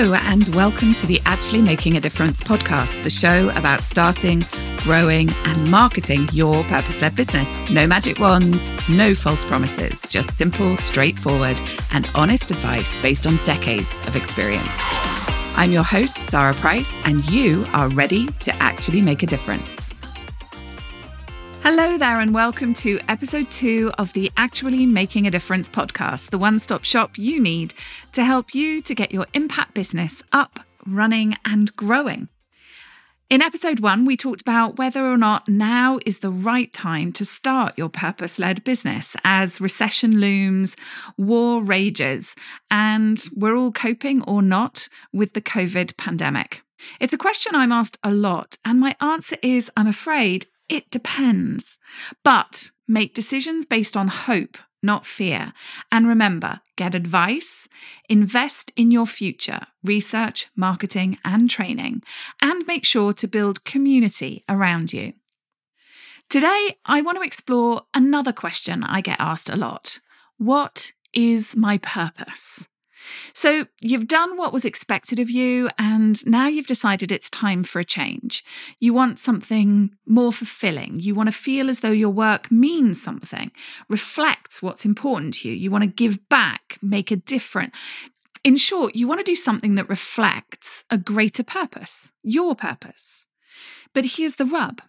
Hello, and welcome to the Actually Making a Difference podcast, the show about starting, growing, and marketing your purpose led business. No magic wands, no false promises, just simple, straightforward, and honest advice based on decades of experience. I'm your host, Sarah Price, and you are ready to actually make a difference. Hello there, and welcome to episode two of the Actually Making a Difference podcast, the one stop shop you need to help you to get your impact business up, running, and growing. In episode one, we talked about whether or not now is the right time to start your purpose led business as recession looms, war rages, and we're all coping or not with the COVID pandemic. It's a question I'm asked a lot, and my answer is I'm afraid it depends. But make decisions based on hope, not fear. And remember, get advice, invest in your future, research, marketing, and training, and make sure to build community around you. Today, I want to explore another question I get asked a lot What is my purpose? So you've done what was expected of you, and now you've decided it's time for a change. You want something more fulfilling. You want to feel as though your work means something, reflects what's important to you. You want to give back, make a difference. In short, you want to do something that reflects a greater purpose, your purpose. But here's the rub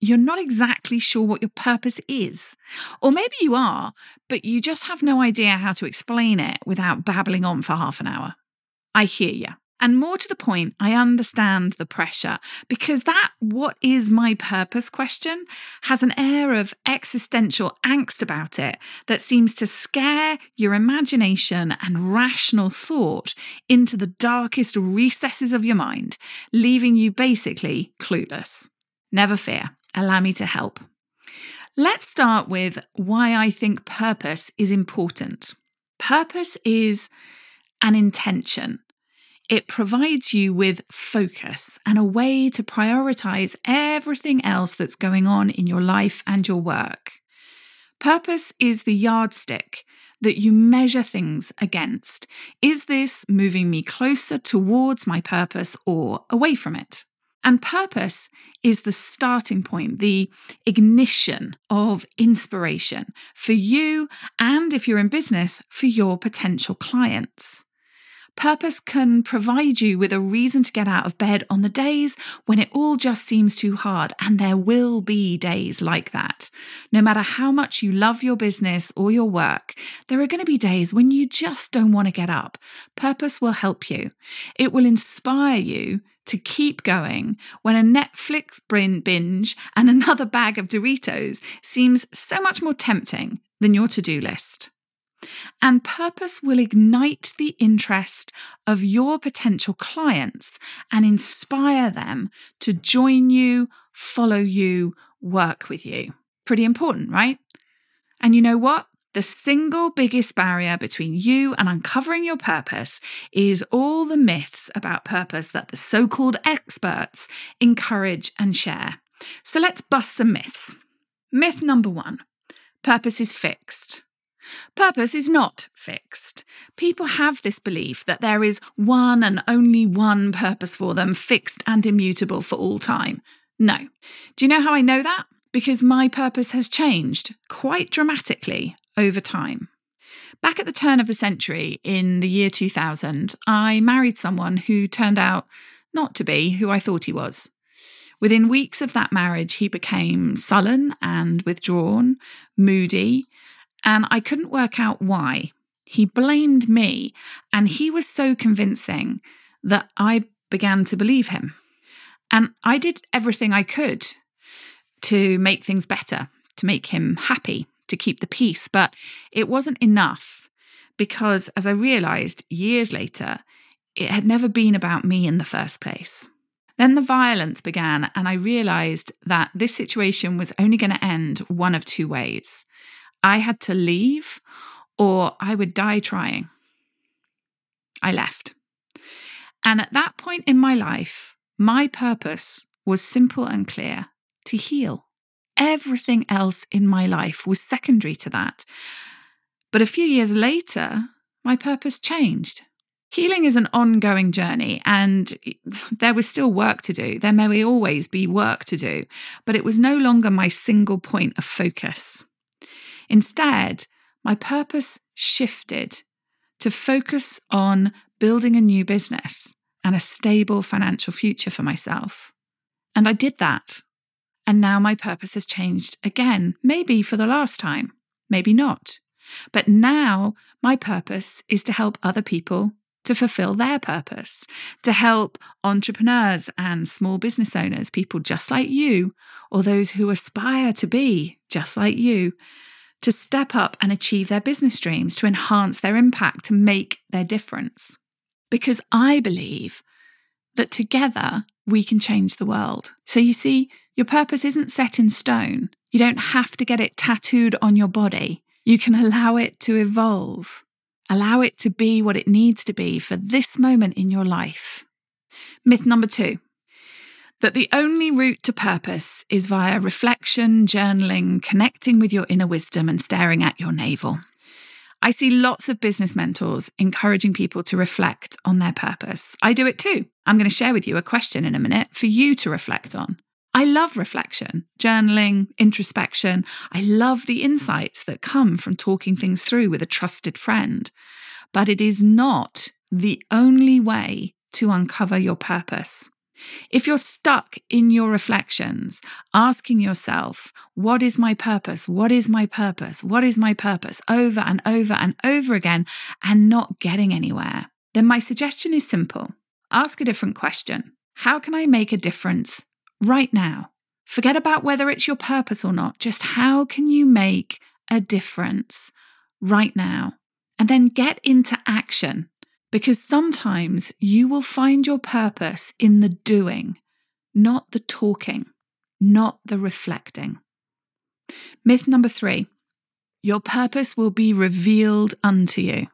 you're not exactly sure what your purpose is. Or maybe you are, but you just have no idea how to explain it without babbling on for half an hour. I hear you. And more to the point, I understand the pressure because that what is my purpose question has an air of existential angst about it that seems to scare your imagination and rational thought into the darkest recesses of your mind, leaving you basically clueless. Never fear. Allow me to help. Let's start with why I think purpose is important. Purpose is an intention. It provides you with focus and a way to prioritize everything else that's going on in your life and your work. Purpose is the yardstick that you measure things against. Is this moving me closer towards my purpose or away from it? And purpose is the starting point, the ignition of inspiration for you and if you're in business, for your potential clients. Purpose can provide you with a reason to get out of bed on the days when it all just seems too hard, and there will be days like that. No matter how much you love your business or your work, there are going to be days when you just don't want to get up. Purpose will help you, it will inspire you to keep going when a Netflix binge and another bag of Doritos seems so much more tempting than your to do list. And purpose will ignite the interest of your potential clients and inspire them to join you, follow you, work with you. Pretty important, right? And you know what? The single biggest barrier between you and uncovering your purpose is all the myths about purpose that the so called experts encourage and share. So let's bust some myths. Myth number one purpose is fixed. Purpose is not fixed. People have this belief that there is one and only one purpose for them, fixed and immutable for all time. No. Do you know how I know that? Because my purpose has changed quite dramatically over time. Back at the turn of the century, in the year 2000, I married someone who turned out not to be who I thought he was. Within weeks of that marriage, he became sullen and withdrawn, moody, and I couldn't work out why. He blamed me, and he was so convincing that I began to believe him. And I did everything I could to make things better, to make him happy, to keep the peace. But it wasn't enough because, as I realized years later, it had never been about me in the first place. Then the violence began, and I realized that this situation was only going to end one of two ways. I had to leave, or I would die trying. I left. And at that point in my life, my purpose was simple and clear to heal. Everything else in my life was secondary to that. But a few years later, my purpose changed. Healing is an ongoing journey, and there was still work to do. There may always be work to do, but it was no longer my single point of focus. Instead, my purpose shifted to focus on building a new business and a stable financial future for myself. And I did that. And now my purpose has changed again, maybe for the last time, maybe not. But now my purpose is to help other people to fulfill their purpose, to help entrepreneurs and small business owners, people just like you, or those who aspire to be just like you, to step up and achieve their business dreams, to enhance their impact, to make their difference. Because I believe that together we can change the world. So you see, your purpose isn't set in stone. You don't have to get it tattooed on your body. You can allow it to evolve. Allow it to be what it needs to be for this moment in your life. Myth number two that the only route to purpose is via reflection, journaling, connecting with your inner wisdom, and staring at your navel. I see lots of business mentors encouraging people to reflect on their purpose. I do it too. I'm going to share with you a question in a minute for you to reflect on. I love reflection, journaling, introspection. I love the insights that come from talking things through with a trusted friend. But it is not the only way to uncover your purpose. If you're stuck in your reflections, asking yourself, What is my purpose? What is my purpose? What is my purpose? over and over and over again, and not getting anywhere, then my suggestion is simple ask a different question. How can I make a difference right now? Forget about whether it's your purpose or not. Just how can you make a difference right now? And then get into action because sometimes you will find your purpose in the doing, not the talking, not the reflecting. Myth number three your purpose will be revealed unto you.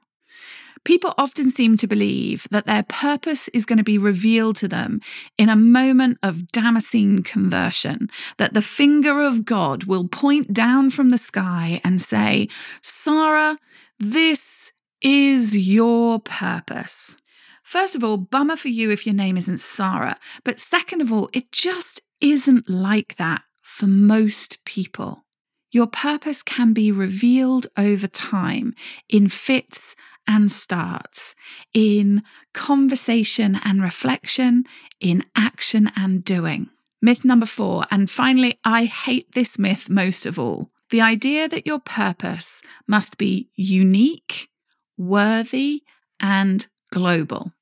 People often seem to believe that their purpose is going to be revealed to them in a moment of Damascene conversion, that the finger of God will point down from the sky and say, Sarah, this is your purpose. First of all, bummer for you if your name isn't Sarah. But second of all, it just isn't like that for most people. Your purpose can be revealed over time in fits and starts, in conversation and reflection, in action and doing. Myth number four, and finally, I hate this myth most of all the idea that your purpose must be unique, worthy, and global.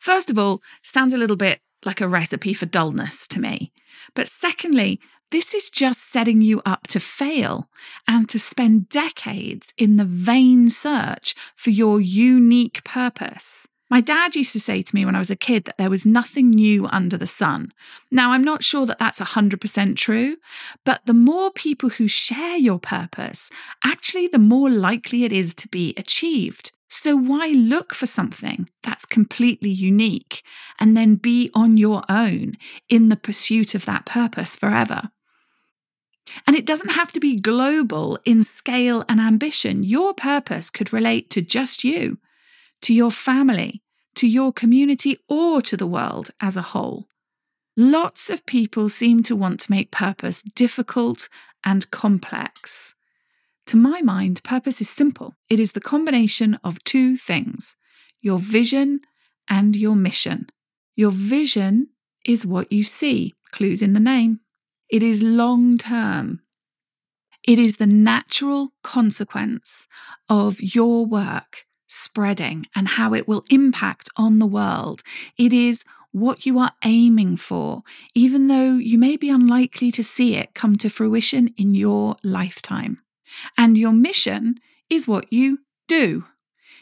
First of all, sounds a little bit like a recipe for dullness to me. But secondly, this is just setting you up to fail and to spend decades in the vain search for your unique purpose. My dad used to say to me when I was a kid that there was nothing new under the sun. Now, I'm not sure that that's 100% true, but the more people who share your purpose, actually, the more likely it is to be achieved. So, why look for something that's completely unique and then be on your own in the pursuit of that purpose forever? And it doesn't have to be global in scale and ambition. Your purpose could relate to just you, to your family, to your community, or to the world as a whole. Lots of people seem to want to make purpose difficult and complex. To my mind, purpose is simple it is the combination of two things your vision and your mission. Your vision is what you see, clues in the name. It is long term. It is the natural consequence of your work spreading and how it will impact on the world. It is what you are aiming for, even though you may be unlikely to see it come to fruition in your lifetime. And your mission is what you do.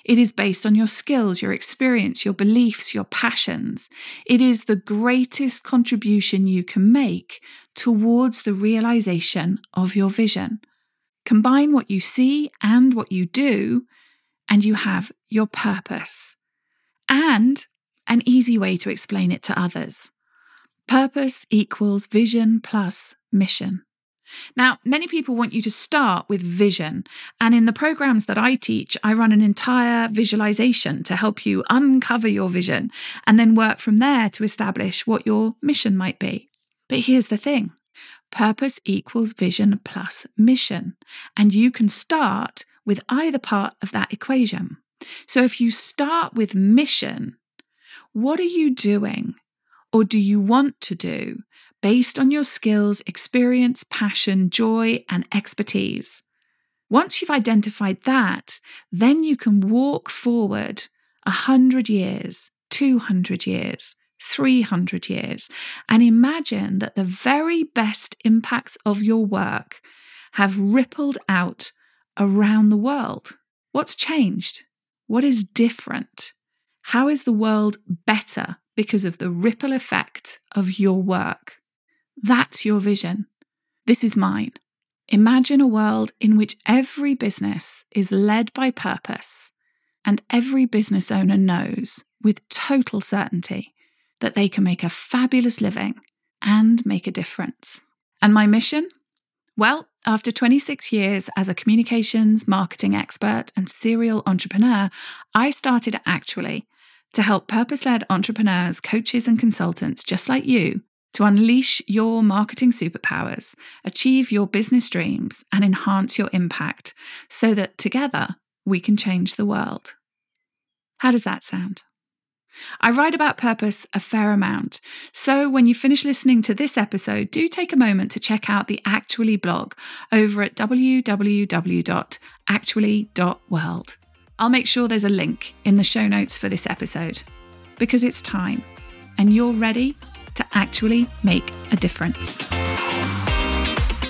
It is based on your skills, your experience, your beliefs, your passions. It is the greatest contribution you can make towards the realization of your vision. Combine what you see and what you do, and you have your purpose. And an easy way to explain it to others. Purpose equals vision plus mission. Now, many people want you to start with vision. And in the programs that I teach, I run an entire visualization to help you uncover your vision and then work from there to establish what your mission might be. But here's the thing purpose equals vision plus mission. And you can start with either part of that equation. So if you start with mission, what are you doing or do you want to do based on your skills, experience, passion, joy, and expertise. Once you've identified that, then you can walk forward 100 years, 200 years, 300 years, and imagine that the very best impacts of your work have rippled out around the world. What's changed? What is different? How is the world better because of the ripple effect of your work? That's your vision. This is mine. Imagine a world in which every business is led by purpose and every business owner knows with total certainty that they can make a fabulous living and make a difference. And my mission? Well, after 26 years as a communications marketing expert and serial entrepreneur, I started actually to help purpose led entrepreneurs, coaches, and consultants just like you to unleash your marketing superpowers, achieve your business dreams, and enhance your impact so that together we can change the world. How does that sound? I write about purpose a fair amount, so when you finish listening to this episode, do take a moment to check out the Actually blog over at www.actually.world. I'll make sure there's a link in the show notes for this episode because it's time and you're ready to actually make a difference.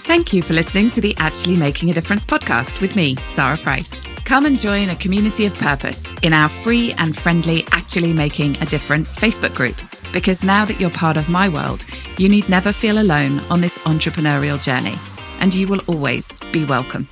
Thank you for listening to the Actually Making a Difference podcast with me, Sarah Price. Come and join a community of purpose in our free and friendly Actually Making a Difference Facebook group. Because now that you're part of my world, you need never feel alone on this entrepreneurial journey, and you will always be welcome.